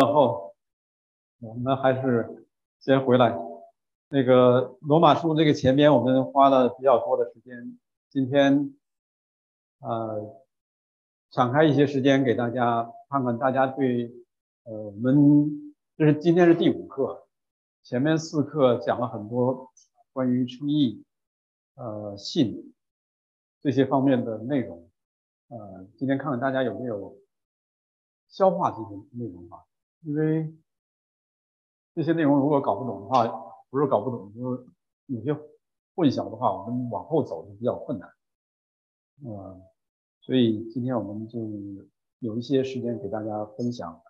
然后我们还是先回来。那个罗马书这个前边我们花了比较多的时间，今天呃敞开一些时间给大家看看，大家对呃我们这是今天是第五课，前面四课讲了很多关于称义、呃信这些方面的内容，呃今天看看大家有没有消化这些内容啊？因为这些内容如果搞不懂的话。不是搞不懂，就是有些混淆的话，我们往后走就比较困难。嗯，所以今天我们就有一些时间给大家分享，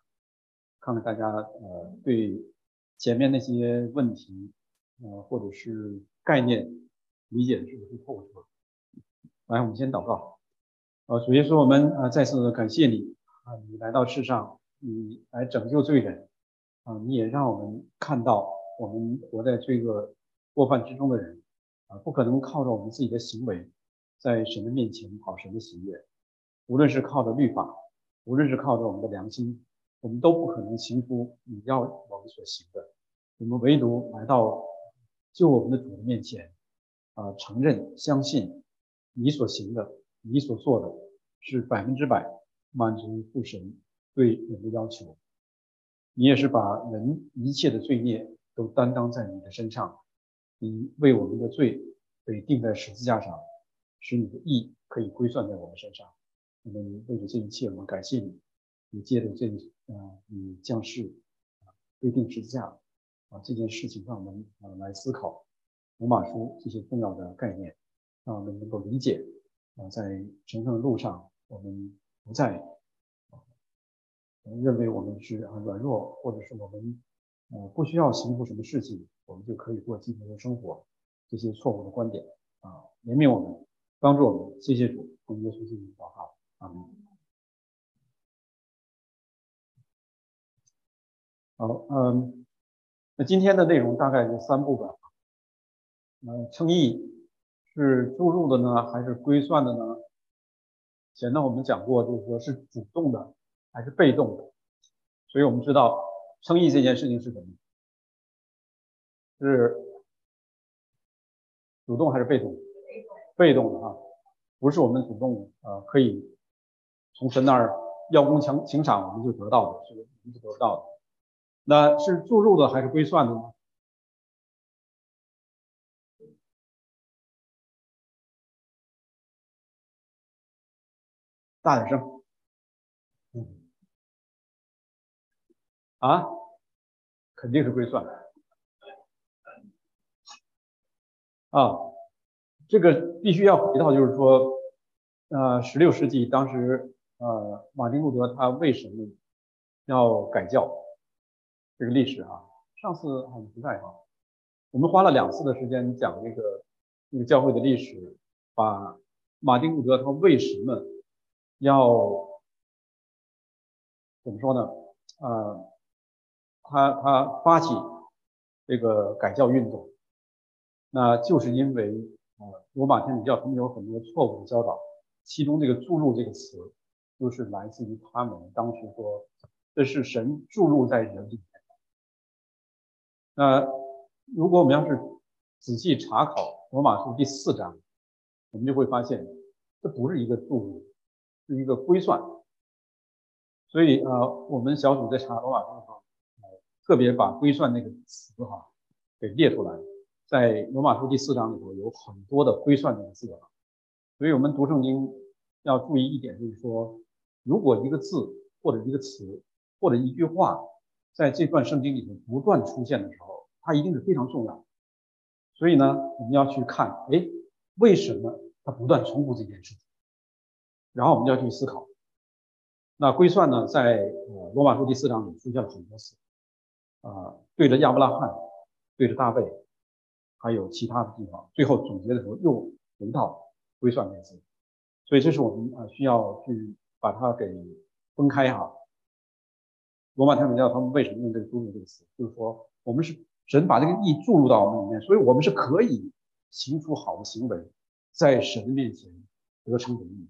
看看大家呃对前面那些问题呃或者是概念理解是不是透彻。来，我们先祷告。呃，首先说我们呃再次感谢你啊，你来到世上，你来拯救罪人啊，你也让我们看到。我们活在罪恶过犯之中的人啊，不可能靠着我们自己的行为在神的面前讨神的喜悦。无论是靠着律法，无论是靠着我们的良心，我们都不可能行出你要我们所行的。我们唯独来到救我们的主的面前啊，承认、相信你所行的、你所做的是百分之百满足父神对人的要求。你也是把人一切的罪孽。都担当在你的身上，你为我们的罪被钉在十字架上，使你的义可以归算在我们身上。我们为了这一切，我们感谢你。你借着这啊，你将士啊被钉十字架啊这件事情，让我们啊来思考罗马书这些重要的概念，让我们能够理解啊在神圣的路上，我们不再认为我们是啊软弱，或者是我们。呃，不需要行出什么事情，我们就可以过基督的生活。这些错误的观点啊，怜悯我们，帮助我们。谢谢主，奉耶稣基督的祷告，阿门。好，嗯，那今天的内容大概就三部分。嗯，称义是注入的呢，还是归算的呢？前面我们讲过，就是说是主动的还是被动的，所以我们知道。生意这件事情是什么？是主动还是被动？被动的啊，不是我们主动啊，可以从神那儿邀功请请赏，我们就得到的，是我们就得到的。那是注入的还是归算的呢？大点声。啊，肯定是归算啊，这个必须要回到，就是说，呃，十六世纪当时，呃，马丁路德他为什么要改教？这个历史啊，上次很不在啊，我们花了两次的时间讲这个这个教会的历史，把马丁路德他为什么要怎么说呢？啊。他他发起这个改教运动，那就是因为啊，罗马天主教他们有很多错误的教导，其中这个“注入”这个词，就是来自于他们当时说这是神注入在人里面的。那如果我们要是仔细查考罗马书第四章，我们就会发现这不是一个注入，是一个归算。所以啊，我们小组在查罗马书的时候。特别把归算那个词哈给列出来，在罗马书第四章里头有很多的归算那个字啊，所以我们读圣经要注意一点，就是说，如果一个字或者一个词或者一句话在这段圣经里面不断出现的时候，它一定是非常重要。所以呢，我们要去看，哎，为什么它不断重复这件事情？然后我们就要去思考。那归算呢，在罗马书第四章里出现了很多次。啊，对着亚伯拉罕，对着大卫，还有其他的地方，最后总结的时候又回到归算那字，所以这是我们啊需要去把它给分开哈。罗马天主教他们为什么用这个“注入”这个词？就是说，我们是神把这个义注入到我们里面，所以我们是可以行出好的行为，在神的面前得成的义。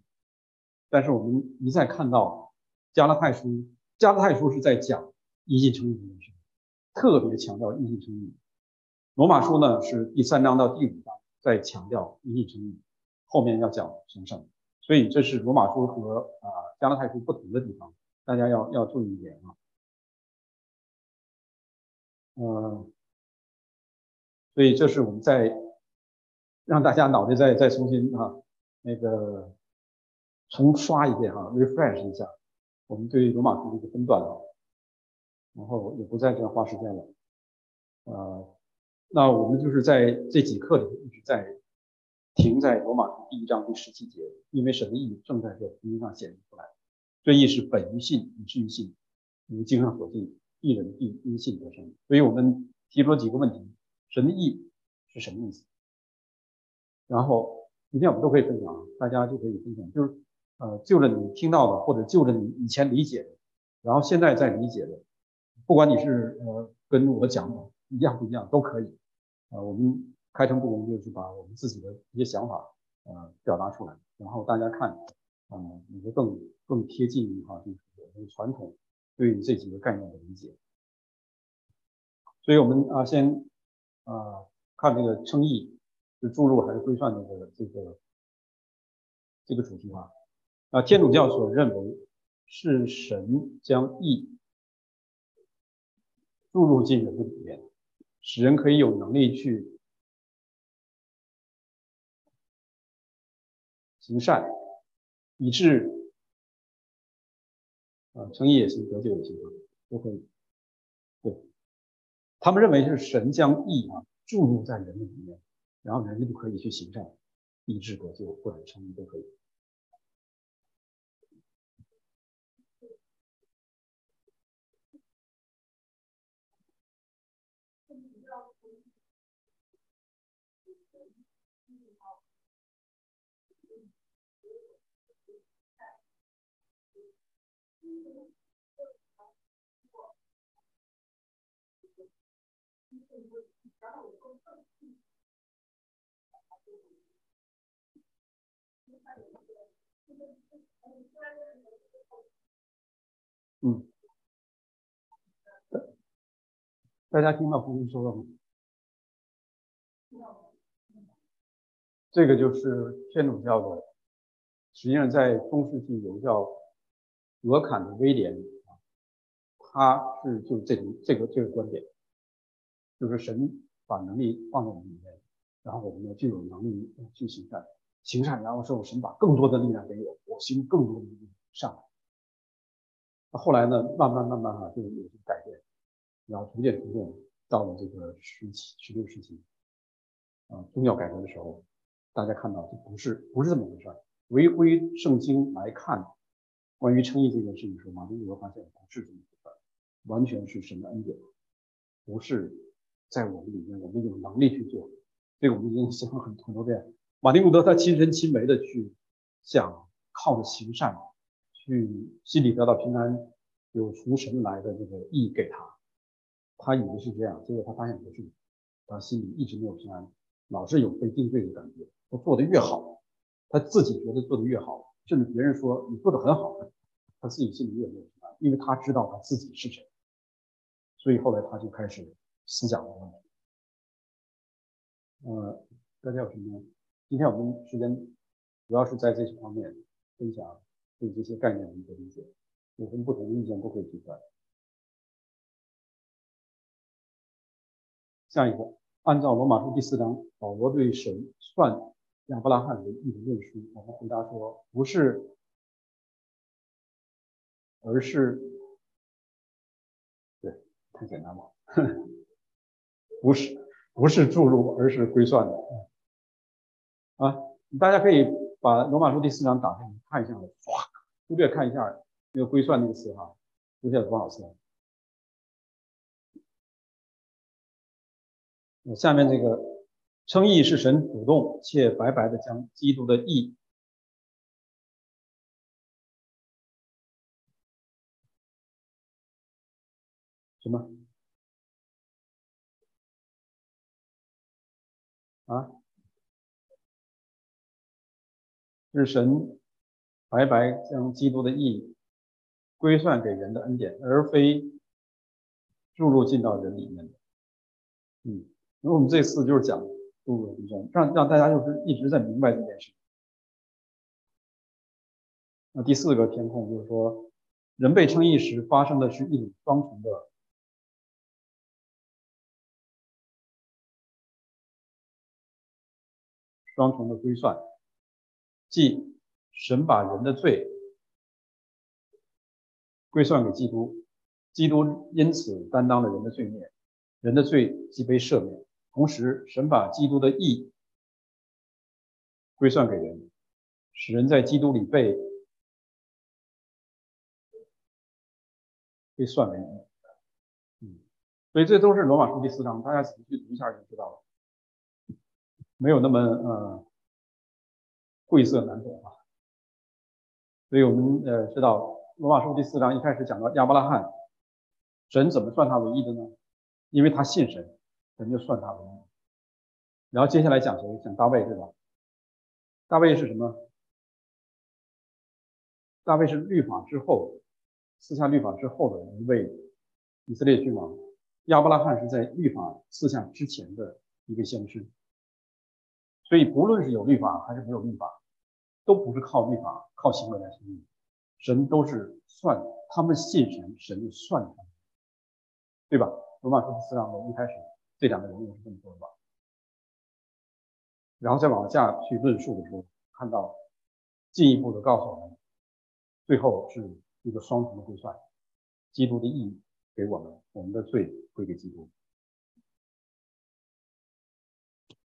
但是我们一再看到加拉太书，加拉太书是在讲。一心称义这件事，特别强调一心称义。罗马书呢是第三章到第五章在强调一心称义，后面要讲神圣，所以这是罗马书和啊加拉太书不同的地方，大家要要注意一点啊。嗯，所以这是我们在让大家脑袋再再重新啊那个重刷一遍哈，refresh 一下我们对罗马书的一个分段啊，然后也不再这样花时间了，呃。那我们就是在这几课里一直在停在罗马第一章第十七节，因为神的意正在这福音上显示出来。这意是本于信，以至于信，如经上所记，一人必因信得生。所以我们提出了几个问题：神的意是什么意思？然后今天我们都可以分享，大家就可以分享，就是呃，就着你听到的，或者就着你以前理解的，然后现在在理解的，不管你是呃跟我讲的一样不一样，都可以。呃，我们开诚布公，就是把我们自己的一些想法，呃，表达出来，然后大家看，呃，也会更更贴近于哈，就是我们传统对于这几个概念的理解。所以我们啊，先啊看这个称义是注入还是规范这个这个这个主题啊。啊，天主教所认为是神将义注入进人的里面。使人可以有能力去行善，以致啊成义也行，得救也行，都可以。对，他们认为是神将义啊注入在人的里面，然后人就可以去行善，以致得救或者成义都可以。嗯，大家听到福音说了吗？这个就是天主教的，实际上在中世纪有个叫俄坎的威廉，他是就这种这个这个观点，就是神把能力放在我们里面，然后我们呢就有能力去行善，行善然后之后神把更多的力量给我，我行更多的力量上来。那后来呢，慢慢慢慢哈就有些改变，然后逐渐逐渐到了这个十七十六世纪。啊，宗教改革的时候，大家看到就不是不是这么回事儿。回归圣经来看，关于称义这件事情的时候，马丁路德发现不是这么回事儿，完全是神的恩典，不是在我们里面，我们有能力去做。这个我们已经讲了很很多遍。马丁路德他亲身亲为的去想靠着行善，去心里得到平安，有从神来的这个意义给他，他以为是这样，结果他发现不是，他心里一直没有平安。老是有被定罪的感觉，他做的越好，他自己觉得做的越好，甚至别人说你做的很好，他自己心里越没有平安，因为他知道他自己是谁，所以后来他就开始思想的问题。呃，大家有什么？今天我们时间主要是在这些方面分享对这些概念的一个理解，有什么不同的意见都可以提出来。下一个。按照罗马书第四章，保罗对神算亚伯拉罕为义的论述，我们回答说不是，而是，对，太简单了，不是，不是注入，而是归算的。啊，大家可以把罗马书第四章打开看一下，哇，忽略看一下那个归算那个词哈，出现了多少次？下面这个称义是神主动且白白的将基督的义什么啊？是神白白将基督的意义归算给人的恩典，而非注入进到人里面的。嗯，那我们这次就是讲注入低酸，让让大家就是一直在明白这件事。那第四个填空就是说，人被称义时发生的是一种双重的。双重的归算，即神把人的罪归算给基督，基督因此担当了人的罪孽，人的罪即被赦免。同时，神把基督的义归算给人，使人在基督里被被算为义。嗯，所以这都是罗马书第四章，大家仔细去读一下就知道了。没有那么呃晦涩难懂啊，所以我们呃知道罗马书第四章一开始讲到亚伯拉罕，神怎么算他唯一的呢？因为他信神，神就算他唯一。然后接下来讲谁？讲大卫对吧？大卫是什么？大卫是律法之后，四下律法之后的一位以色列君王。亚伯拉罕是在律法四下之前的一位先知。所以，不论是有律法还是没有律法，都不是靠律法、靠行为来行义。神都是算他们信神，神就算他们，对吧？罗马书四章的一开始，这两个人物是这么说的吧？然后再往下去论述的时候，看到进一步的告诉我们，最后是一个双重的归算，基督的意义给我们，我们的罪归给基督。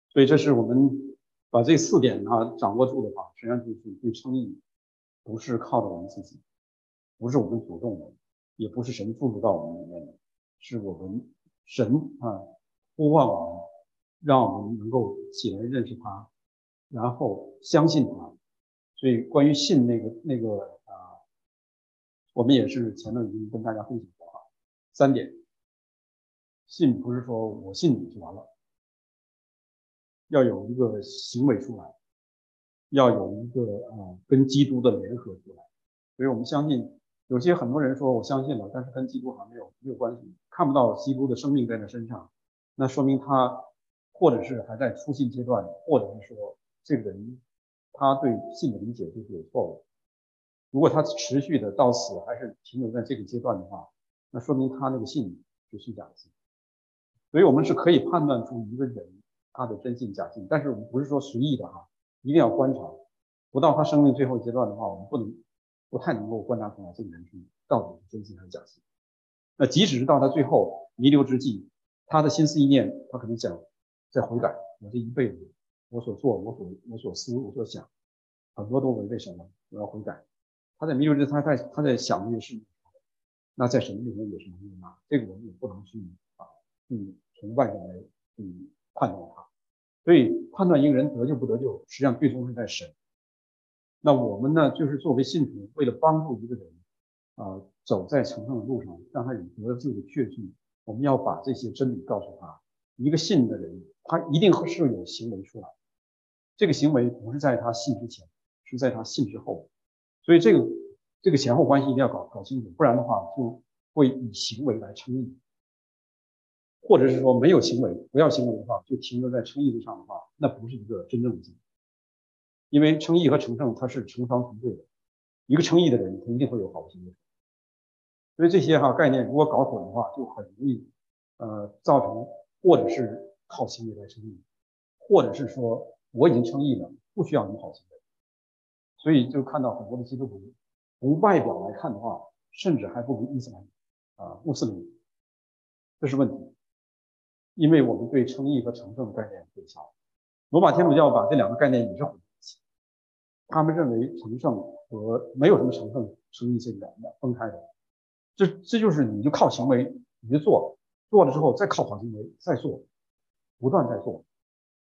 所以，这是我们。把这四点啊掌握住的话，实际上就是对称义，不是靠着我们自己，不是我们主动的，也不是神注入到我们里面的，是我们神啊呼唤我们，让我们能够起来认识他，然后相信他。所以关于信那个那个啊，我们也是前段已经跟大家分享过啊，三点，信不是说我信你就完了。要有一个行为出来，要有一个啊跟基督的联合出来，所以我们相信有些很多人说我相信了，但是跟基督还没有没有关系，看不到基督的生命在他身上，那说明他或者是还在初信阶段，或者是说这个人他对信的理解就是有错误。如果他持续的到死还是停留在这个阶段的话，那说明他那个信是虚假的信。所以我们是可以判断出一个人。他的真信假信，但是我们不是说随意的哈，一定要观察，不到他生命最后阶段的话，我们不能不太能够观察出来这个人是到底是真性还是假信。那即使是到他最后弥留之际，他的心思意念，他可能想再悔改，我这一辈子我所做、我所我所思、我所想，很多都违背神了，我要悔改。他在弥留之他在他在想这些事情，那在神面前有什么用呢，这个我们也不能去啊，去从外面来去判断他。所以判断一个人得救不得救，实际上最终是在神。那我们呢，就是作为信徒，为了帮助一个人啊，走在成圣的路上，让他有得救的确据，我们要把这些真理告诉他。一个信的人，他一定是有行为出来。这个行为不是在他信之前，是在他信之后。所以这个这个前后关系一定要搞搞清楚，不然的话就会以行为来称义。或者是说没有行为，不要行为的话，就停留在称义之上的话，那不是一个真正的义。因为称义和成圣它是成双成对的，一个称义的人他一定会有好的行为。所以这些哈概念如果搞混的话，就很容易呃造成或者是靠行为来称义，或者是说我已经称义了，不需要你好行为。所以就看到很多的基督徒从外表来看的话，甚至还不如伊斯兰啊穆斯林，这是问题。因为我们对称义和成圣的概念混淆，罗马天主教把这两个概念也是混在一起。他们认为成圣和没有什么成圣、称义是两的分开的。这这就是你就靠行为，你就做，做了之后再靠好行为再做，不断在做。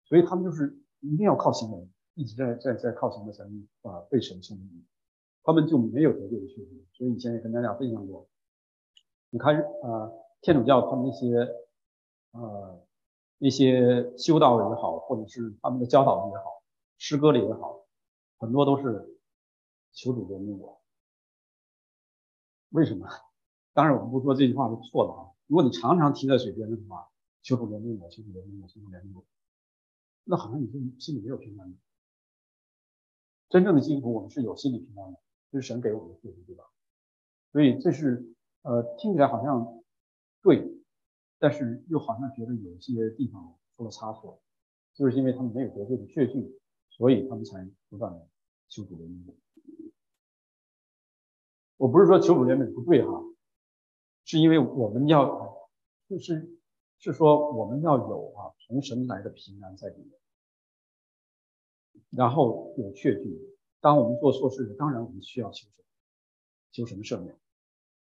所以他们就是一定要靠行为，一直在在在靠行为才能啊被神称义。他们就没有得救的确据。所以以前也跟大家分享过，你看啊天主教他们那些。呃，一些修道也好，或者是他们的教导也好，诗歌里也好，很多都是求主怜悯我。为什么？当然，我们不说这句话是错的啊。如果你常常提在嘴边的话，求主怜悯我，求主怜悯我，求主怜悯我，那好像你心心里没有平安。真正的幸福，我们是有心理平安的，这是神给我们的祝福，对吧？所以这是呃听起来好像对，但是又好像觉得有些地方出了差错，就是因为他们没有得罪的确据，所以他们才不断的求主怜悯。我不是说求主怜悯不对哈，是因为我们要就是是说我们要有啊从神来的平安在里面。然后有确据，当我们做错事，当然我们需要求神，求神赦免。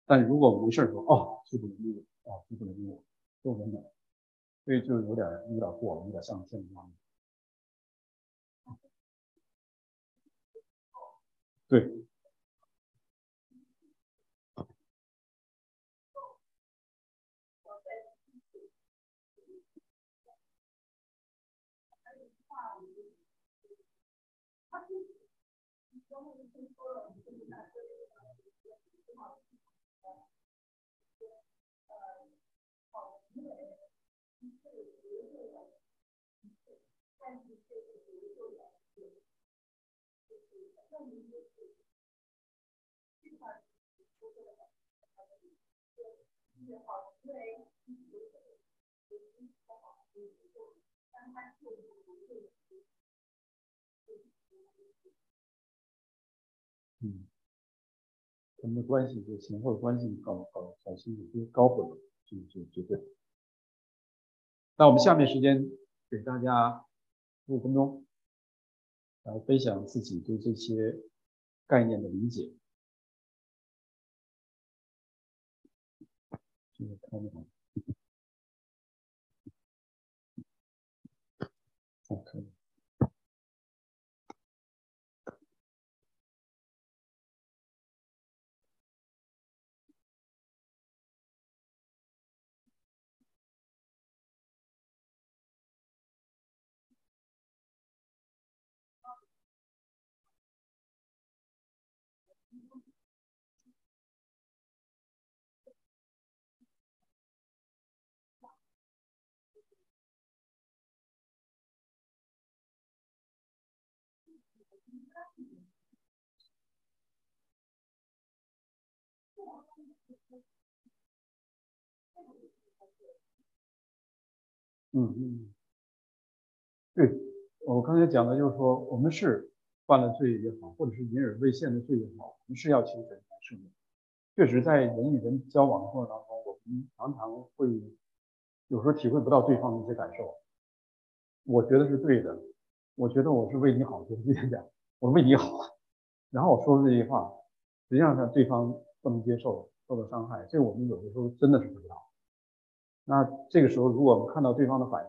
但如果我没事说，哦，求主怜悯我，哦，求主怜悯我，都等等，所以就有点有点过，有点像天一样。对。嗯，他们的关系就前后关系搞搞搞清楚，就搞混了，就就就对。那我们下面时间给大家五分钟，来分享自己对这些概念的理解。这个看好。OK。嗯嗯，对我刚才讲的就是说，我们是犯了罪也好，或者是隐而未现的罪也好，我们是要求神来赦免。确实，在人与人交往的过程当中，我们常常会有时候体会不到对方的一些感受。我觉得是对的，我觉得我是为你好，就是这样讲，我为你好。然后我说的这句话，实际上是对方不能接受，受到伤害。这我们有的时候真的是不知道。那这个时候，如果我们看到对方的反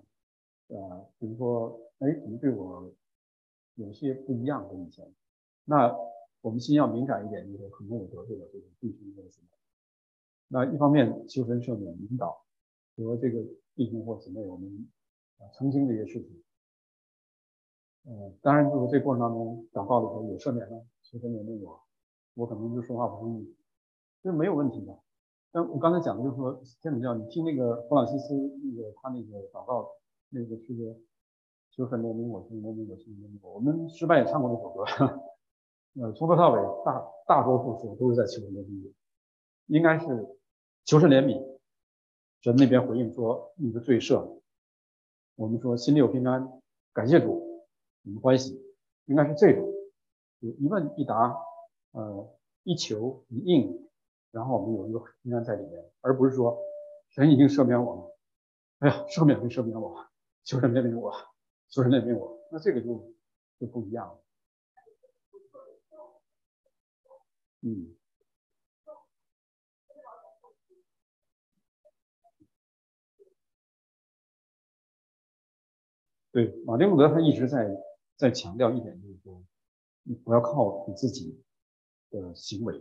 应，呃，比如说，哎，你对我有些不一样跟以前，那我们心要敏感一点，就是可能我得罪了这个弟兄或者什么。那一方面求神赦免、引导和这个弟兄或姊妹，我们啊曾经的一些事情，呃，当然就是这过程当中祷告的时候有赦免了。求神怜悯我，我可能就说话不注意，这没有问题的。但我刚才讲的就是说，天主教，你听那个弗朗西斯那个他那个祷告，那个是个求神怜悯我，求神怜悯我，求神怜悯我。我们失败也唱过那首歌，呃，从头到尾大大多数时候都是在求神怜悯，应该是求神怜悯，神那边回应说你的罪赦，我们说心里有平安，感谢主，我们欢喜，应该是这种。就一问一答，呃，一求一应，然后我们有一个平安在里面，而不是说神已经赦免我了，哎呀，赦免没赦免我，求神怜悯我，求神怜悯我，那这个就就不一样了。嗯，对，马丁路德他一直在在强调一点，就是说。你不要靠你自己的行为，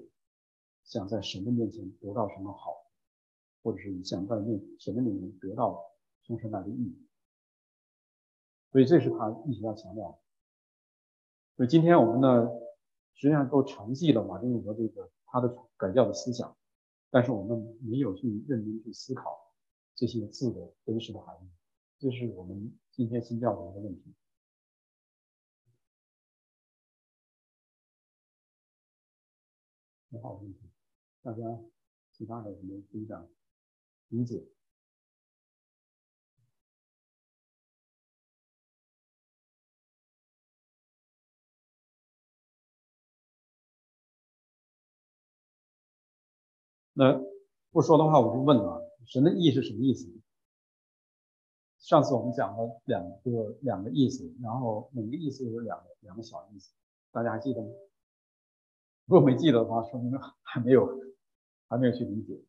想在神的面前得到什么好，或者是你想在面神的面得到从神来的意义。所以这是他一直要强调。所以今天我们呢，实际上都承继了马丁路德这个他的改教的思想，但是我们没有去认真去思考这些字的真实的含义，这是我们今天新教的一个问题。很好的问题，大家其他的什么分享、理解？那不说的话，我就问啊，神的意是什么意思？上次我们讲了两个两个意思，然后每个意思有两个两个小意思，大家还记得吗？如果没记得的话，说明还没有还没有去理解。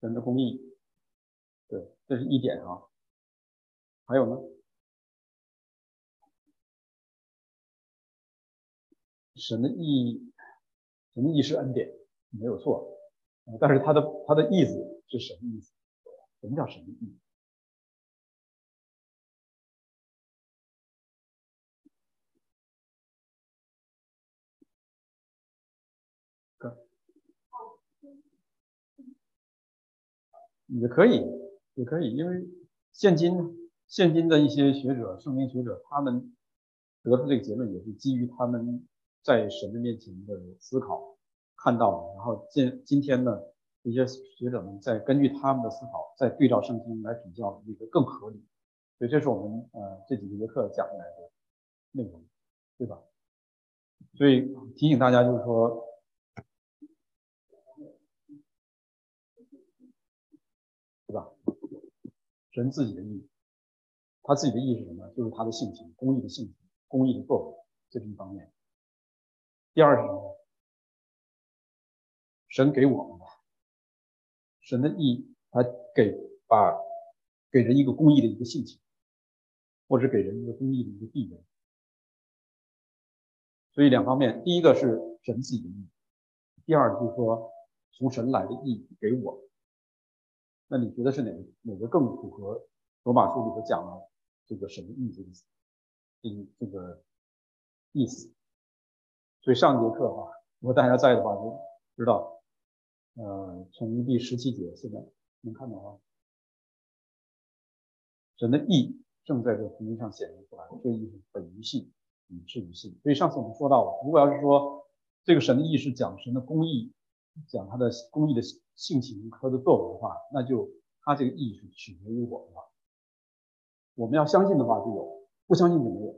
神的公义。对，这是一点啊。还有呢？神的意义，神的意是恩典，没有错。但是他的他的意思是什么意思？什么叫神的意？也可以。也可以，因为现今现今的一些学者、圣经学者，他们得出这个结论也是基于他们在神的面前的思考看到的，然后今今天呢，一些学者们在根据他们的思考，再对照圣经来比较，一个更合理。所以这是我们呃这几节课讲来的内容，对吧？所以提醒大家就是说。对吧神自己的意，他自己的意是什么？就是他的性情，公义的性情，公义的作为，这是一方面。第二是什么？神给我们的，神的意，他给把给人一个公益的一个性情，或者给人一个公益的一个地位。所以两方面，第一个是神自己的意，第二就是说从神来的意义给我。那你觉得是哪个哪个更符合罗马书里头讲的这个神的意思？这这个意思？所以上节课哈，如果大家在的话，就知道，呃，从第十七节现在能看到啊，神的意正在这福音上显现出来，这意是本于信，以至于信。所以上次我们说到了，如果要是说这个神的意是讲神的公义，讲他的公义的。性情和的作为的话，那就他这个意是取决于我们了。我们要相信的话就有，不相信就没有。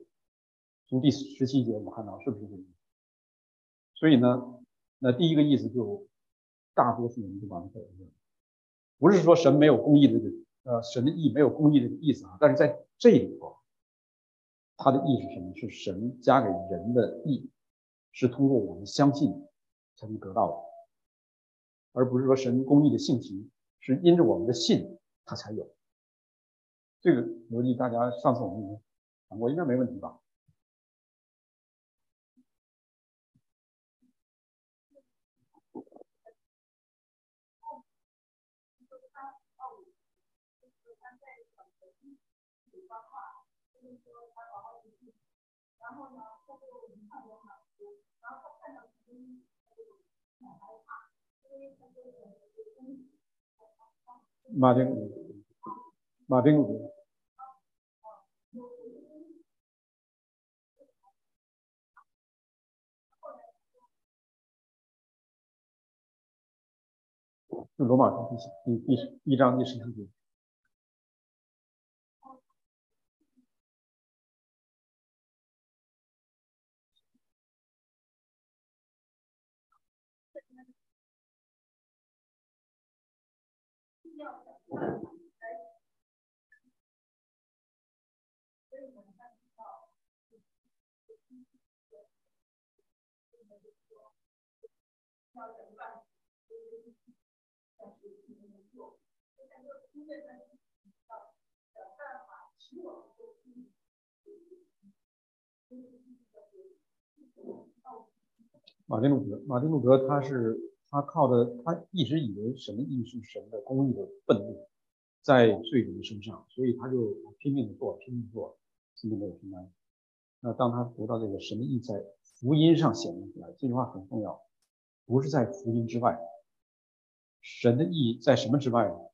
从第十七节我们看到是不是这个意思？所以呢，那第一个意思就大多数人就完全不是说神没有公义的，呃，神的意没有公义的意思啊。但是在这里头，他的意是什么？是神加给人的意，是通过我们相信才能得到的。而不是说神公义的性情是因着我们的信他才有，这个逻辑大家上次我们讲过，应该没问题吧？马丁，马丁路德，罗马书第第第一章第十七节。马丁路德，马丁路德，他是他靠的，他一直以为神的意是神的公义的愤怒，在罪人身上，所以他就拼命的做，拼命做，心里没有平安。那当他读到这个神的意在福音上显明出来，这句话很重要，不是在福音之外，神的意义在什么之外呢？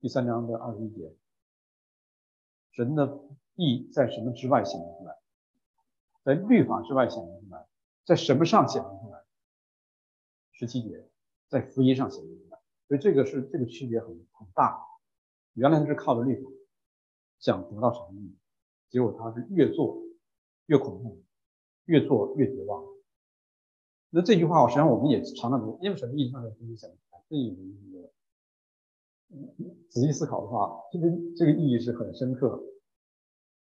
第三章的二十一节，神的意在什么之外显明出来？在律法之外显明出来，在什么上显明出来？十七节，在福音上显明出来。所以这个是这个区别很很大。原来是靠着律法想得到神的意。结果他是越做越恐怖，越做越绝望。那这句话，实际上我们也常常读，因为什么意思呢？分享这一个仔细思考的话，这个这个意义是很深刻。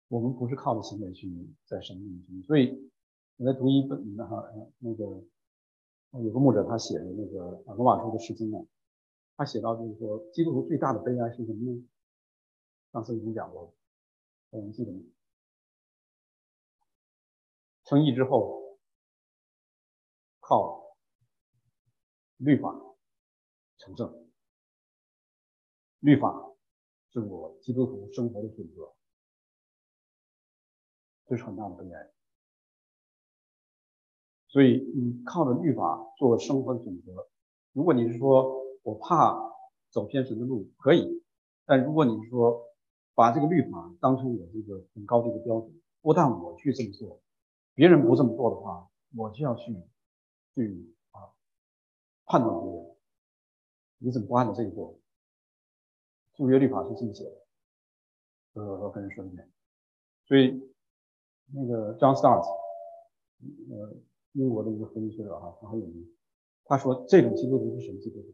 我们不是靠着行为去在神面前，所以我在读一本那哈那个有个牧者他写的那个罗马书的诗经呢，他写到就是说，基督徒最大的悲哀是什么呢？上次已经讲过，我们记得吗？称义之后，靠律法成圣，律法是我基督徒生活的准则，这是很大的悲哀。所以你靠着律法做生活的准则，如果你是说我怕走偏神的路，可以；但如果你是说把这个律法当成我这个很高的一个标准，不但我去这么做。别人不这么做的话，我就要去去啊判断别人，你怎么不按照这个做？旧约律法是这么写的，呃，我跟人说一遍。所以那个 John Stott，呃，英国的一个分析学者哈，他很有名。他说这种基督徒是什么基督徒？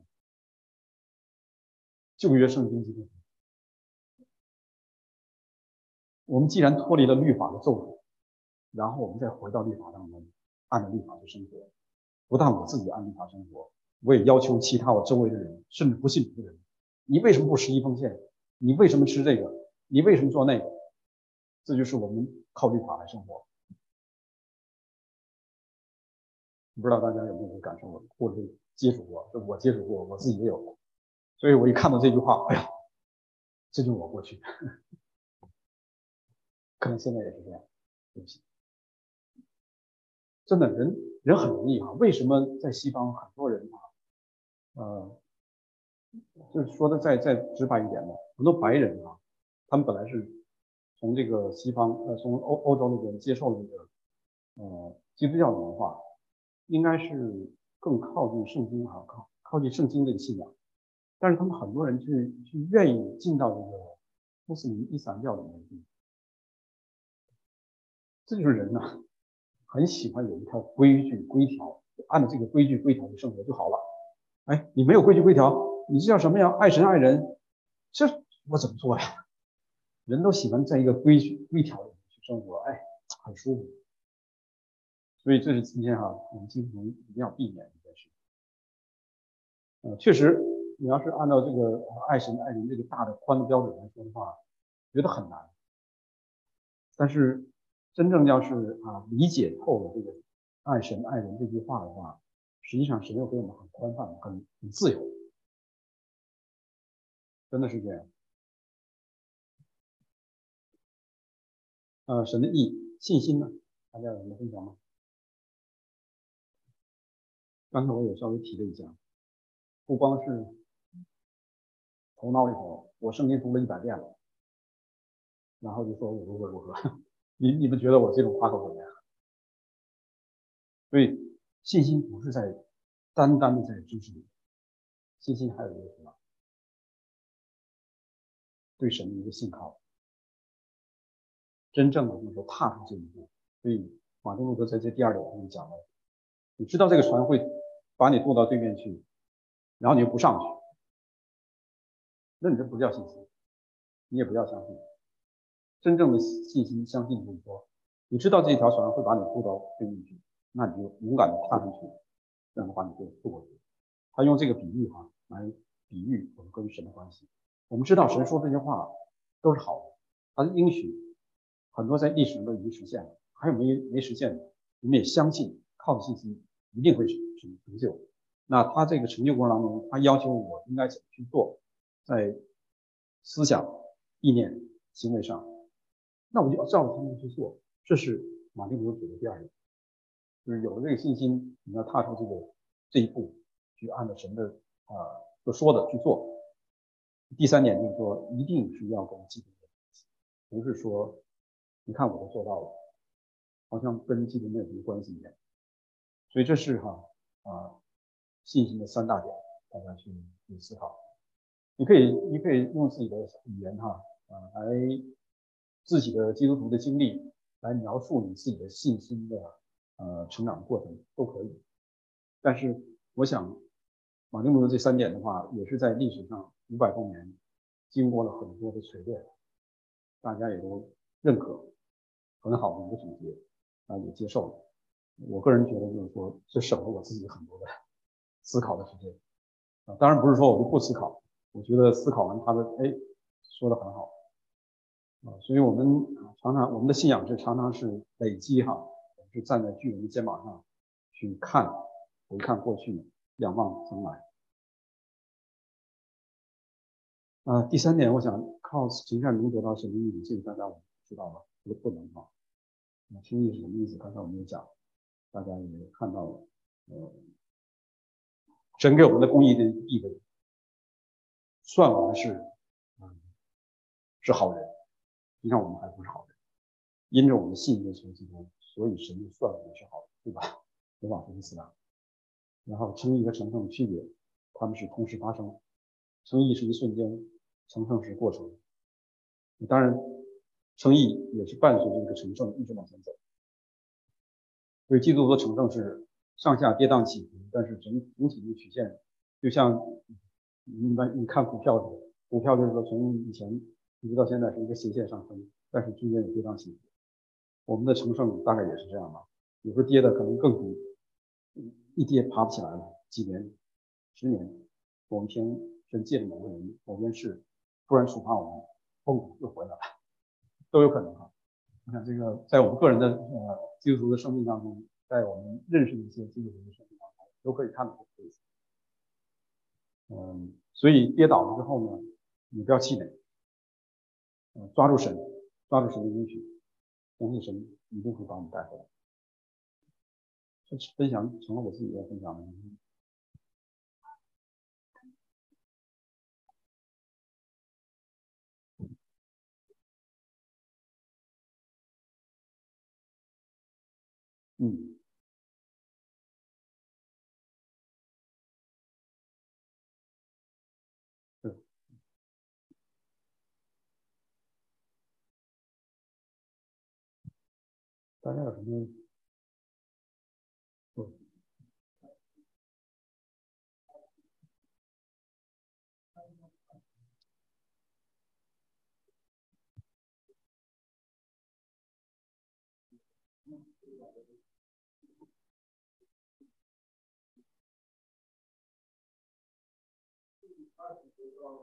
旧约圣经基督徒。我们既然脱离了律法的咒诅。然后我们再回到律法当中，按照律法去生活。不但我自己按律法生活，我也要求其他我周围的人，甚至不信主的人，你为什么不十一奉献？你为什么吃这个？你为什么做那个？这就是我们靠律法来生活。不知道大家有没有感受过，或者是接触过？就我接触过，我自己也有。所以我一看到这句话，哎呀，这就是我过去，可能现在也是这样。对不起。真的人人很容易啊，为什么在西方很多人啊，呃，就是说的再再直白一点呢，很多白人啊，他们本来是从这个西方呃从欧欧洲那边接受了这个呃基督教的文化，应该是更靠近圣经哈，靠靠近圣经这个信仰，但是他们很多人去去愿意进到这个穆斯林伊斯兰教里面去，这就是人呐。很喜欢有一套规矩规条，按照这个规矩规条去生活就好了。哎，你没有规矩规条，你这叫什么呀？爱神爱人，这我怎么做呀？人都喜欢在一个规矩规条里面去生活，哎，很舒服。所以这是今天哈，我们基督徒一定要避免的一件事。呃，确实，你要是按照这个爱神爱人这个大的宽的标准来说的话，觉得很难。但是。真正要是啊理解透了这个爱神爱人这句话的话，实际上神又给我们很宽泛、很很自由，真的是这样。呃，神的意信心呢？大家有什么分享吗？刚才我也稍微提了一下，不光是头脑里头，我圣经读了一百遍了，然后就说我如何如何。你你们觉得我这种夸口怎么样？所以信心不是在单单的在知识里，信心还有一个什么？对神的一个信号，真正的就是说踏出这一步。所以马丁路德在这第二点跟你讲了，你知道这个船会把你渡到对面去，然后你又不上去，那你这不叫信心，你也不要相信。真正的信心，相信就是说，你知道这条船会把你渡到对面去，那你就勇敢的踏上去，这样的话你就渡过去。他用这个比喻哈来比喻我们跟神的关系。我们知道神说这些话都是好的，他的应许很多在历史上都已经实现了，还有没没实现的，我们也相信靠着信心一定会成成就。那他这个成就过程当中，他要求我应该怎么去做，在思想、意念、行为上，那我就要照着他们去做。这是马丁路德的第二点，就是有了这个信心，你要踏出这个这一步，去按照神的啊所说的去做。第三点就是说，一定是要跟基督的，不是说你看我都做到了，好像跟基督没有什么关系一样。所以这是哈啊信心的三大点，大家去去思考。你可以你可以用自己的语言哈啊来自己的基督徒的经历来描述你自己的信心的呃成长过程都可以。但是我想马丁路德这三点的话，也是在历史上。五百多年，经过了很多的锤炼，大家也都认可，很好的一个总结，啊，也接受了。我个人觉得就是说，这省了我自己很多的 思考的时间。啊，当然不是说我就不思考，我觉得思考完他的，哎，说的很好。啊，所以我们常常我们的信仰是常常是累积哈，是站在巨人的肩膀上去看，回看过去，仰望将来。啊，第三点，我想靠行善能得到神的意境，大家我知道了，这个不能哈。那轻易是什么意思？刚才我们也讲，大家也看到了，呃，神给我们的公益的意味，算我们是，嗯，是好人，实际上我们还不是好人，因着我们信耶稣基督，所以神就算我们是好人，对吧？罗马书第四章。然后称义和成圣的区别，他们是同时发生，称义是一瞬间。成圣是过程，当然，称义也是伴随着这个成圣一直往前走。所以基督的成圣是上下跌宕起伏，但是整整体的曲线，就像一般你看股票似的，股票就是说从以前一直到现在是一个斜线上升，但是中间有跌宕起伏。我们的成圣大概也是这样吧，有时候跌的可能更低，一跌爬不起来了，几年、十年，我们先偏借着某个人、某件事。突然触发我们，痛苦又回来了，都有可能哈。你看这个，在我们个人的呃基督徒的生命当中，在我们认识的一些基督徒的生命当中，都可以看到这个。嗯，所以跌倒了之后呢，你不要气馁，抓住神，抓住神的允许，相信神一定会把我们带回来。这分享成了我自己的分享嗯，对，大家有什么？Thank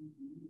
mm -hmm. you.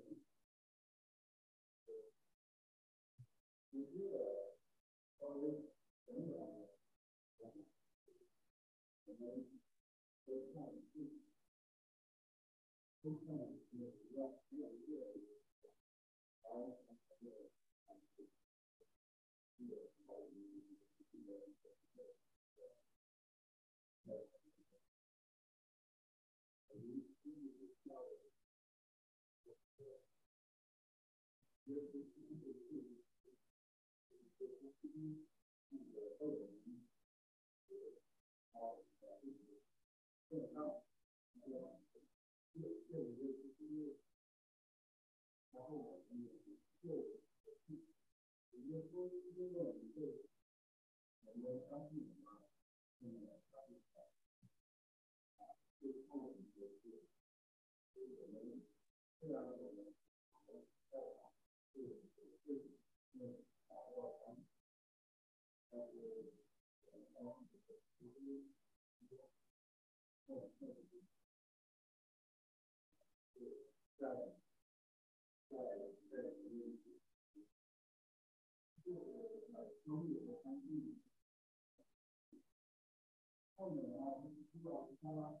呃，我们公司叫，我是，就是就是就是就是就是那个高总，呃，他呃就是电商，呃，六六五六七六，然后我们六六，我们公司现在一个，我们当地。这样的我们，后在场就，我们，然后我们就是说，那那，的，在在在在中年的三季，后面呢，他。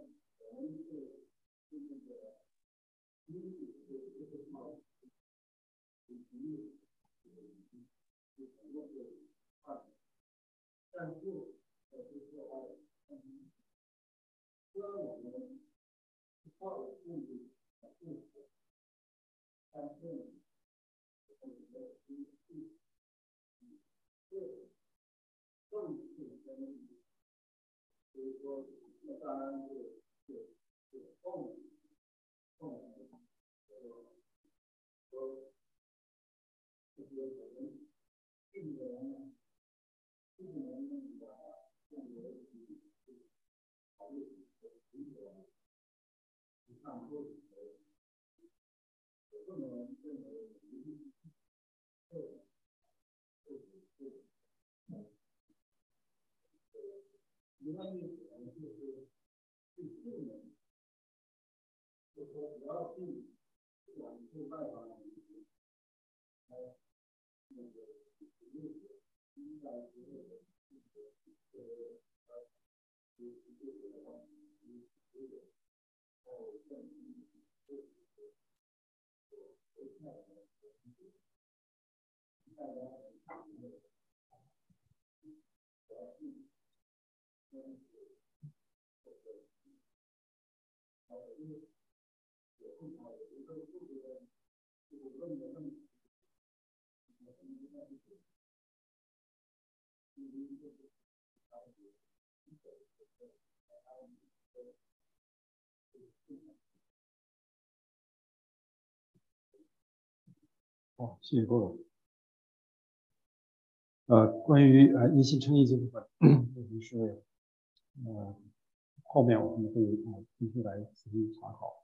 但是就我说，嗯，虽然我们画的不不不，但是呢，我们的心是，是正确的，所以说，那当然是是是共。万亿可能就是最近的，就是说只要是你，不管是外方还有，那个就是六个，应该所有的这个呃呃，就是六个的话，你所有的，然后证明你这个和和现在的和平，现在的差不。好，谢谢郭总。呃，关于呃一性称义这部分，问题是呃后面我们会啊继续来仔细查考。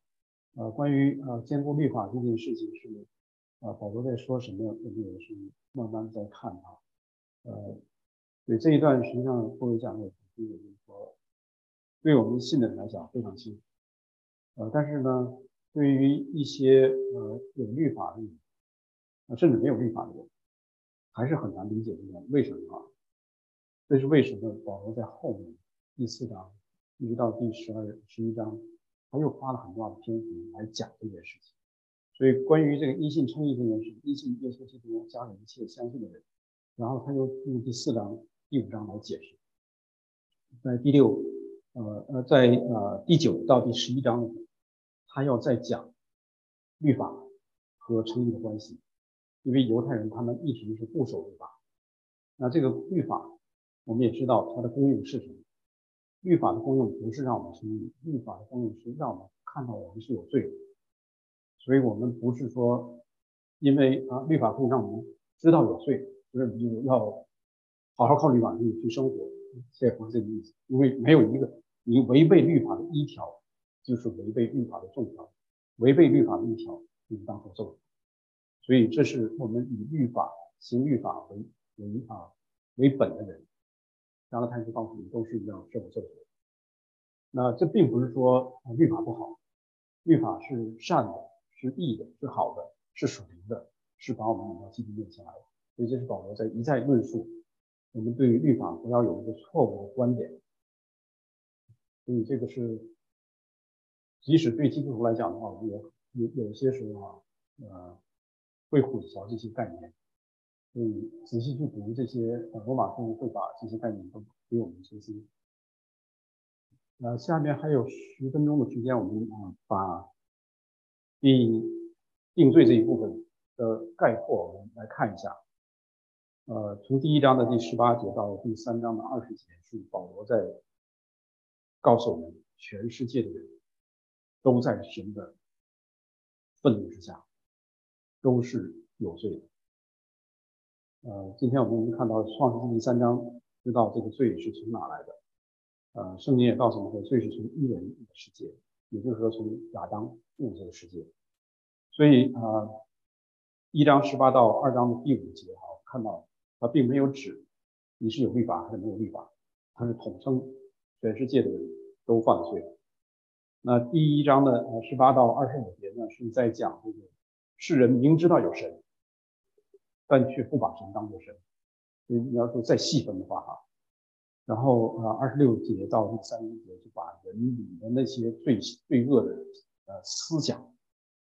呃，关于呃监督律法这件事情是啊保罗在说什么，我们也是慢慢在看啊。呃，对这一段实际上各位讲的，就是说对我们信的人来讲非常清楚。呃，但是呢，对于一些呃有律法的人。啊，甚至没有律法的人，还是很难理解这个为什么啊？这是为什么？保罗在后面第四章一直到第十二、十一章，他又花了很多的篇幅来讲这件事情。所以，关于这个一信称义这件事，一信耶稣基督加了一切相信的人，然后他又用第四章、第五章来解释。在第六，呃呃，在呃第九到第十一章，他要再讲律法和称义的关系，因为犹太人他们一直是不守律法。那这个律法，我们也知道它的功用是什么？律法的功用不是让我们称义，律法的功用是让我们看到我们是有罪的。所以我们不是说，因为啊律法可以让我们知道有罪，所以我们就要好好靠律法去生活，这也不是这个意思。因为没有一个你违背律法的一条，就是违背律法的重条，违背律法的一条，你当头受。所以这是我们以律法行律法为为啊为本的人，然后他就告诉你都是一样受咒。那这并不是说律法不好，律法是善的。是义的，是好的，是属灵的，是把我们引到基督面前来的。所以这是保罗在一再论述，我们对于律法不要有一个错误的观点。所以这个是，即使对基督徒来讲的话，有有有些时候啊，呃，会混淆这些概念。嗯仔细去读这些罗马书，会把这些概念都给我们清晰。呃，下面还有十分钟的时间，我们啊把。第定罪这一部分的概括，我们来看一下。呃，从第一章的第十八节到第三章的二十节，是保罗在告诉我们，全世界的人都在神的愤怒之下，都是有罪的。呃，今天我们看到创世纪第三章，知道这个罪是从哪来的。呃，圣经也告诉我们说，罪是从一人的世界。也就是说，从亚当入这个世界，所以啊，一章十八到二章的第五节，哈，看到它并没有指你是有律法还是没有律法，它是统称全世界的人都犯罪。那第一章的呃十八到二十五节呢，是在讲这个世人明知道有神，但却不把神当作神。所以你要说再细分的话，哈。然后呃，二十六节到第三十节就把人里的那些罪罪恶的呃思想，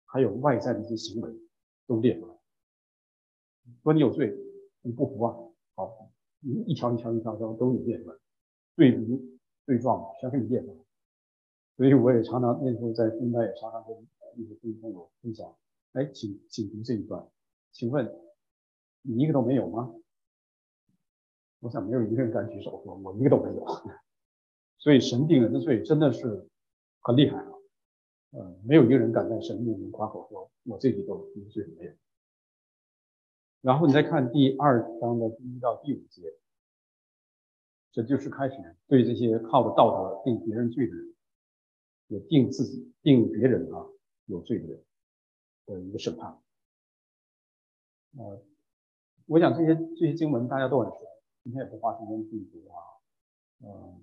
还有外在的一些行为都列出来。说你有罪，你不服啊？好，你一条一条一条都都你列出来，罪名罪状全给你列出来。所以我也常常那时候在分班也常常跟一些弟兄友分享，哎，请请读这一段，请问你一个都没有吗？我想没有一个人敢举手说，我一个都没有。所以神定人的罪真的是很厉害啊，呃，没有一个人敢在神面前夸口说，我这里都一个罪没有。然后你再看第二章的第一到第五节，这就是开始对这些靠着道德定别人罪的人，也定自己定别人啊有罪的人的一个审判。呃，我想这些这些经文大家都很熟。今天也不花时间去读啊，嗯，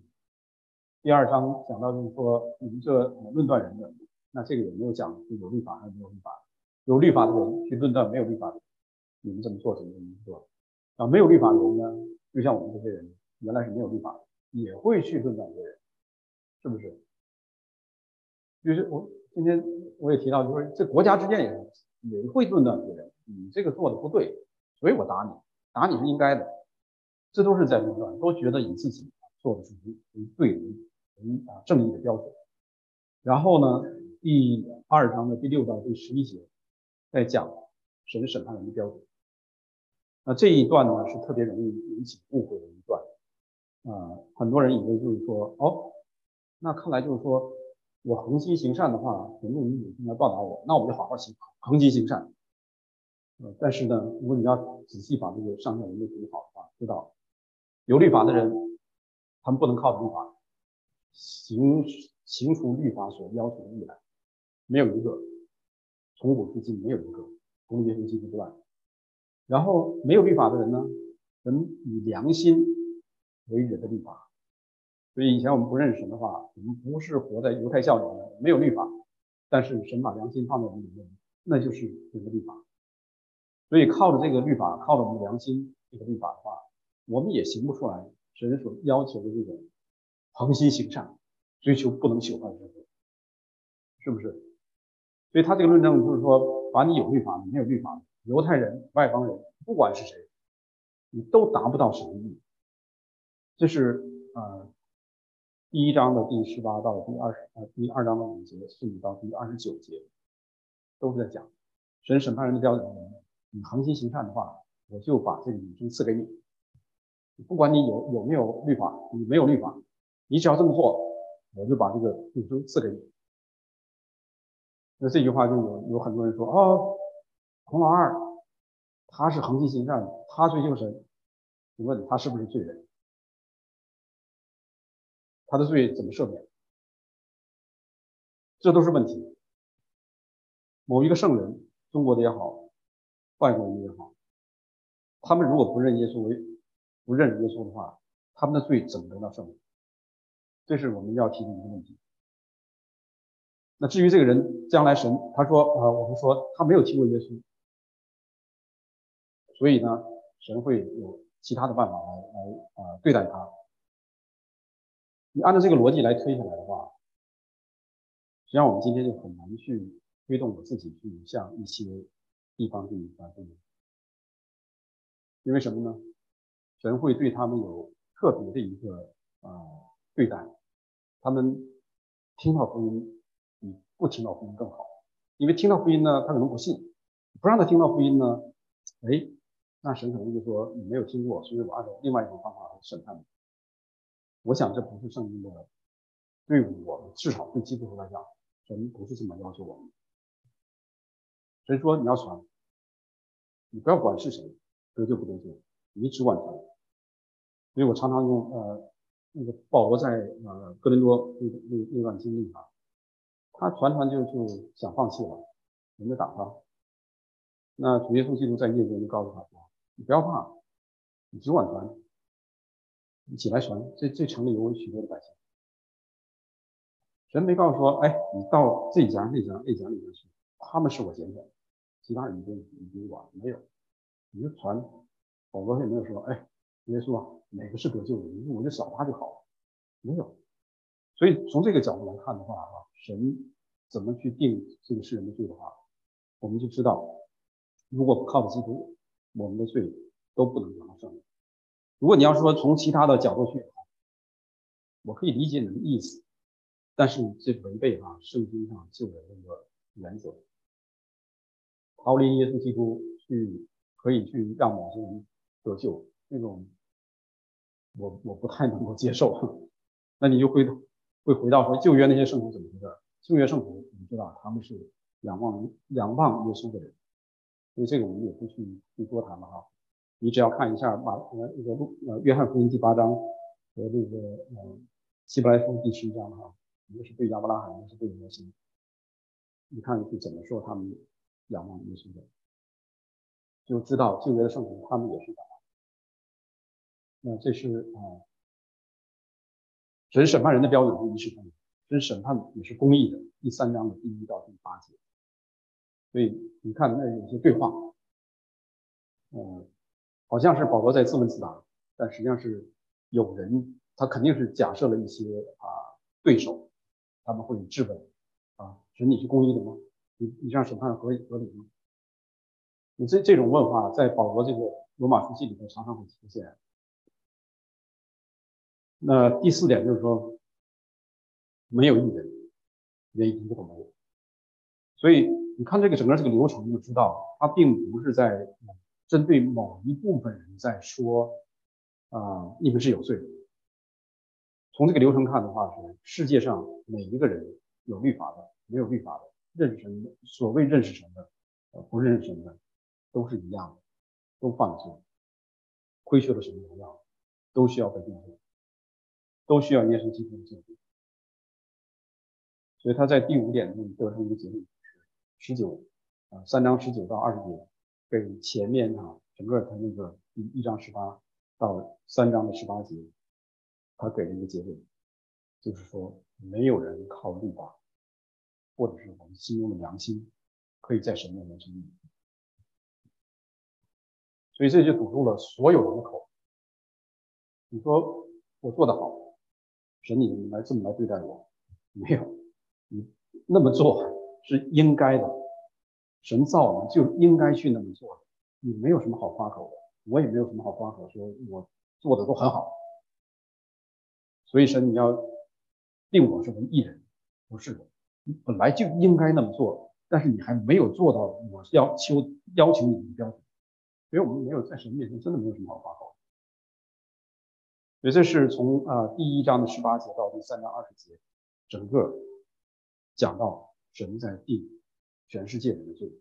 第二章讲到就是说，你们这论断人的，那这个有没有讲有律法还是没有律法？有律法的人去论断没有律法的，你们这么做怎么怎么做？啊，没有律法的人呢，就像我们这些人，原来是没有律法的，也会去论断别人，是不是？就是我今天我也提到，就是这国家之间也也会论断别人，你这个做的不对，所以我打你，打你是应该的。这都是在论断，都觉得以自己做的是为为对人为啊正义的标准。然后呢，第二章的第六到第十一节在讲神审判人的标准。那这一段呢是特别容易引起误会的一段啊，很多人以为就是说，哦，那看来就是说我恒心行善的话，神的应该报答我，那我就好好行恒心行善。但是呢，如果你要仔细把这个上下文都读好的话，知道。有律法的人，他们不能靠律法行行出律法所要求的义来，没有一个，从古至今没有一个，从耶稣基督之外。然后没有律法的人呢，人以良心为人的律法。所以以前我们不认识神的话，我们不是活在犹太教里面，没有律法，但是神把良心放在我们里面，那就是人的律法。所以靠着这个律法，靠着我们良心这个律法的话。我们也行不出来神所要求的这种恒心行善、追求不能朽坏的生活，是不是？所以他这个论证就是说，把你有律法，你没有律法，犹太人、外邦人，不管是谁，你都达不到神的意。这是呃第一章的第十八到第二十呃第二章的五节，甚至到第二十九节，都是在讲神审判人的标准。你恒心行善的话，我就把这个永生赐给你。不管你有有没有律法，你没有律法，你只要这么做，我就把这个永生赐给你。那这句话就有有很多人说哦，孔老二他是恒心行善，他追求神，你问他是不是罪人？他的罪怎么赦免？这都是问题。某一个圣人，中国的也好，外国人也好，他们如果不认耶稣为不认耶稣的话，他们的罪怎么得到赦免？这是我们要提的一个问题。那至于这个人将来神他说啊，我们说他没有听过耶稣，所以呢，神会有其他的办法来来啊对待他。你按照这个逻辑来推下来的话，实际上我们今天就很难去推动我自己去向一些地方去发声，因为什么呢？神会对他们有特别的一个啊对待，他们听到福音比不听到福音更好，因为听到福音呢，他可能不信；不让他听到福音呢，哎，那神可能就说你没有听过，所以我按照另外一种方法来审判你。我想这不是圣经的，对我们至少对基督徒来讲，神不是这么要求我们。所以说你要传，你不要管是谁得救不得救，你只管传。所以我常常用呃那个保罗在呃哥林多那那那段经历啊，他传传就就想放弃了，人家打他。那主耶稣基督在夜间就告诉他说：“你不要怕，你只管传。”一起来传，这这城里有许多的百姓。神没告诉说，哎，你到这家、那家、那家、那家去，他们是我拣选，其他人已经已经管没有。你就传，保罗也没有说，哎，耶稣啊，哪个是得救的，我就扫他就好了，没有。所以从这个角度来看的话，啊，神怎么去定这个世人的罪的话，我们就知道，如果不靠基督，我们的罪都不能得到赦免。如果你要说从其他的角度去，我可以理解你的意思，但是这违背啊圣经上救人的一个原则。逃离耶稣基督去可以去让某些人得救，那种我我不太能够接受。那你就会会回到说旧约那些圣徒怎么回事？旧约圣徒你知道他们是仰望仰望耶稣的人，所以这个我们也不去去多谈了哈。你只要看一下马呃那个路呃约翰福音第八章和这个呃希伯来书第十一章哈，一个是对亚伯拉罕，一个是对摩西，你看是怎么说他们仰望耶稣的，就知道敬畏的圣徒他们也是仰望。那这是啊，神审判人的标准是一视同仁，神审判也是公义的。第三章的第一到第八节，所以你看那有些对话，嗯。好像是保罗在自问自答，但实际上是有人，他肯定是假设了一些啊对手，他们会质问啊，神你是公义的吗？你你这样审判合合理吗？你这这种问话在保罗这个罗马书信里面常常会出现。那第四点就是说，没有一人连一个都没有，所以你看这个整个这个流程就知道，他并不是在。针对某一部分人在说，啊，你们是有罪的。从这个流程看的话，是世界上每一个人有律法的，没有律法的，认识神的，所谓认识神的，呃，不认识神的，都是一样的，都犯罪，亏缺了什么荣耀，都需要被定罪，都需要耶稣基督的救赎。所以他在第五点中得出一个结论，十九啊，三章十九到二十节。给前面啊，整个他那个一一章十八到三章的十八节，他给了一个结论，就是说没有人靠律法，或者是我们心中的良心，可以在神面前称义。所以这就堵住了所有人的口。你说我做得好，神你来这么来对待我，没有，你那么做是应该的。神造我们就应该去那么做，你没有什么好夸口的，我也没有什么好夸口，说我做的都很好。所以神，你要定我是为艺人，不是的，本来就应该那么做，但是你还没有做到我要求要求你的标准，所以我们没有在神面前真的没有什么好发号。所以这是从啊第一章的十八节到第三章二十节，整个讲到神在定全世界人的罪。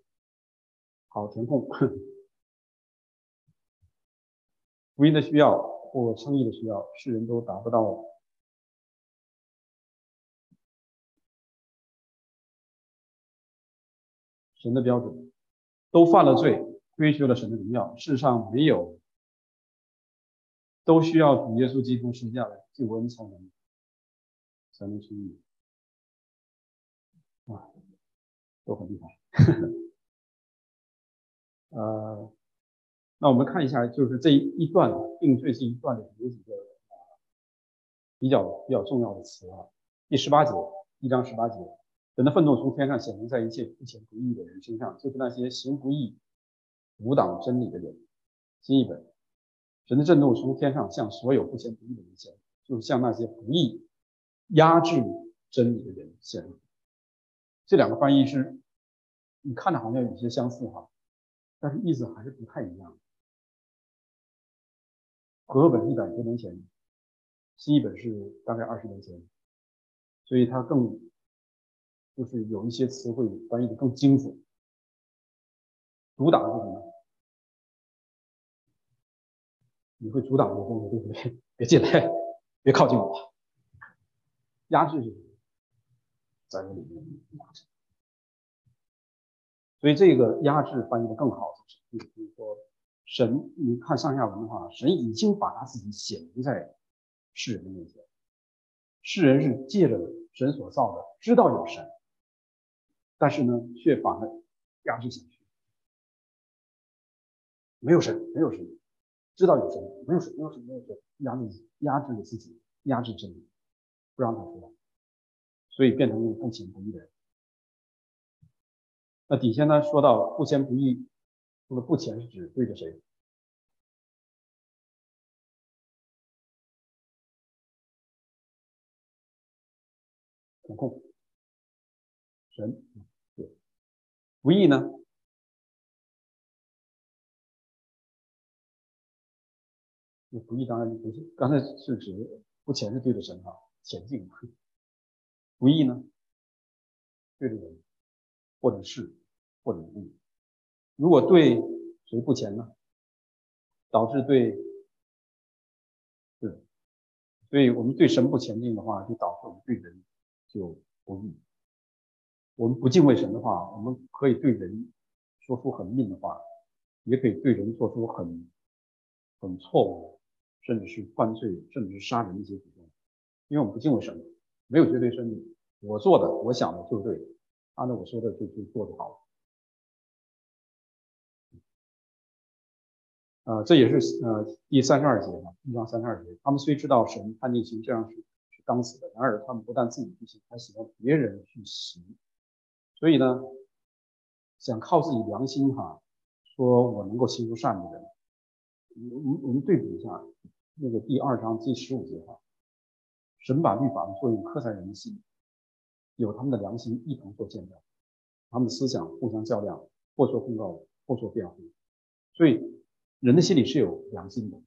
好，填空。福音的需要或称义的需要，世人都达不到神的标准，都犯了罪，追求了神的荣耀。世上没有，都需要主耶稣基督施下的救恩才能才能称义。哇，都很厉害。呃。那我们看一下，就是这一段定罪这一段里有几个比较比较重要的词啊。第十八节，一章十八节，人的愤怒从天上显明在一切不前不义的人身上，就是那些行不义、阻挡真理的人。新译本，神的震怒从天上向所有不前不义的人显，就是向那些不义、压制真理的人显。这两个翻译是，你看着好像有些相似哈，但是意思还是不太一样。和合本一百多年前，新译本是大概二十年前，所以它更就是有一些词汇翻译的更精准。阻挡是什么？你会阻挡我的东西，对不对？别进来，别靠近我。压制是？在这里面。所以这个压制翻译的更好，就是比如说。神，你看上下文的话，神已经把他自己显明在世人的面前。世人是借着神所造的，知道有神，但是呢，却把他压制下去。没有神，没有神，知道有神，没有神，没有神，没有神，压制压制了自己，压制真理，不让他出来，所以变成了不虔不义的人。那底下呢，说到不虔不义。这个不前是指对着谁？掌控神不义呢？那不义当然不是，刚才是指不前是对着神哈，前进。不义呢？对着人，或者是或者物。如果对谁不前呢，导致对，对，所以我们对神不前进的话，就导致我们对人就不义。我们不敬畏神的话，我们可以对人说出很命的话，也可以对人做出很很错误，甚至是犯罪，甚至是杀人的一些举动。因为我们不敬畏神，没有绝对真理。我做的，我想的就是对，按照我说的就就做就好了。呃，这也是呃第三十二节嘛，一章三十二节。他们虽知道神判定行这样是是当死的，然而他们不但自己不行，还喜欢别人去行。所以呢，想靠自己良心哈，说我能够行出善的人，我们我们对比一下那个第二章第十五节哈，神把律法的作用刻在人心，有他们的良心一同做见证，他们的思想互相较量，或做公告，或做辩护，所以。人的心里是有良心的，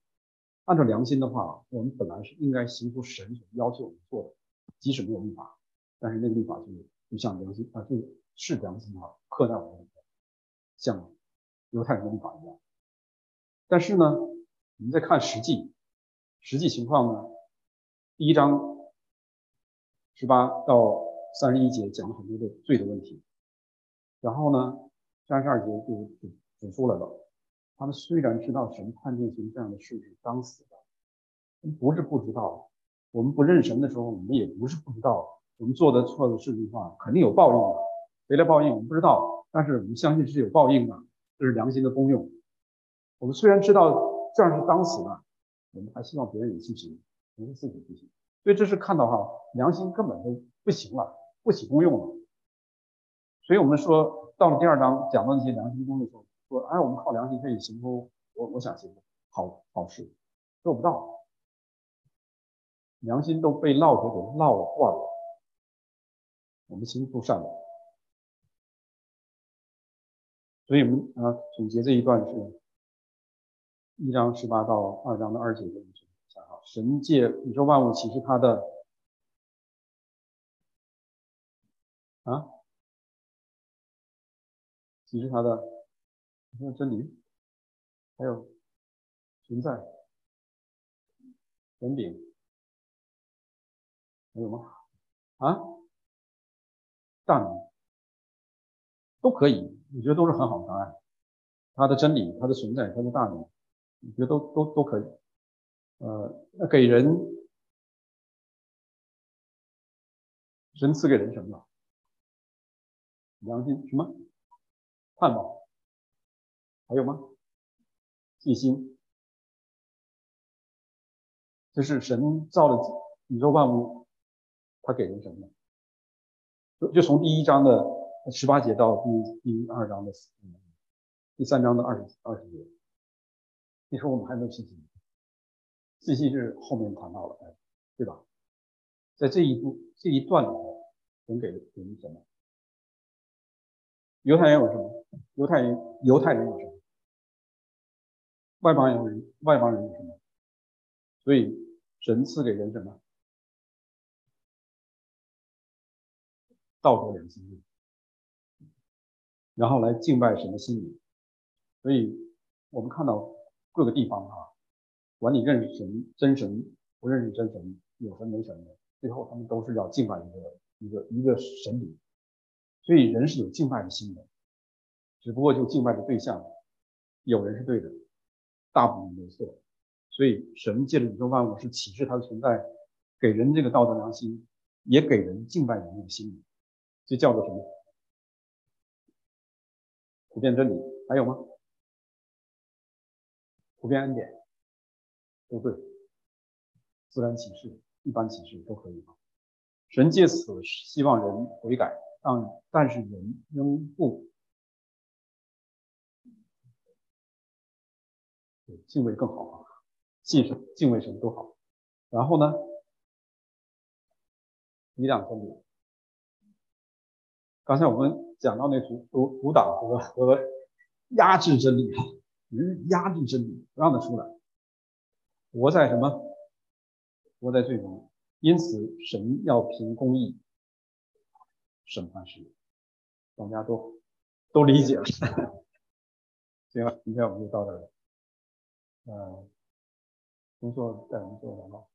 按照良心的话，我们本来是应该行出神所要求我们做的，即使没有律法，但是那个律法就就像良心啊，就是良心啊，刻在我们里面，像犹太人的律法一样。但是呢，我们再看实际实际情况呢，第一章十八到三十一节讲了很多的罪的问题，然后呢，三十二节就指指出来了。他们虽然知道神判定行这样的事是当死的，不是不知道。我们不认神的时候，我们也不是不知道。我们做的错的事情的话，肯定有报应的。谁来报应？我们不知道，但是我们相信是有报应的，这是良心的功用。我们虽然知道这样是当死的，我们还希望别人也去行，不是自己不行。所以这是看到哈，良心根本都不行了，不起功用了。所以我们说到了第二章讲到那些良心功用的时候。说，哎，我们靠良心可以行出我我想行的好好事，做不到，良心都被烙铁给烙坏了，我们行不善。所以我们啊总结这一段是一章十八到二章的二节的一下哈，神界宇宙万物启示他的啊，启示他的真理，还有存在、人品，还有吗？啊，大能都可以。我觉得都是很好的答案，它的真理、它的存在、它的大能，我觉得都都都可以。呃，那给人神赐给人什么？良心什么？盼望？还有吗？信心？这是神造的宇宙万物，他给人什么？就就从第一章的。十八节到第第二章的第三章的二十二十节，你说我们还没有信心？信心是后面谈到了，哎，对吧？在这一步这一段里头，神给给什么？犹太人有什么？犹太人犹太人有什么？外邦人外邦人有什么？所以神赐给人什么？道德良心。然后来敬拜神的心灵，所以我们看到各个地方啊，管你认识神真神不认识真神，有神没神的，最后他们都是要敬拜一个一个一个神灵。所以人是有敬拜的心的，只不过就敬拜的对象，有人是对的，大部分都错。所以神借着宇宙万物是启示他的存在，给人这个道德良心，也给人敬拜人的心灵，这叫做什么？普遍真理还有吗？普遍恩典都对，自然启示、一般启示都可以吗？神借此希望人悔改，但但是人仍不敬畏更好啊，信神、敬畏神都好。然后呢，抵挡真理。刚才我们。讲到那阻阻阻挡和和压制真理啊，人压制真理，不让它出来，活在什么？活在最中，因此神要凭公义审判世界，大家都都理解了。行了，今天我们就到这儿了。嗯，工作带我们做完了。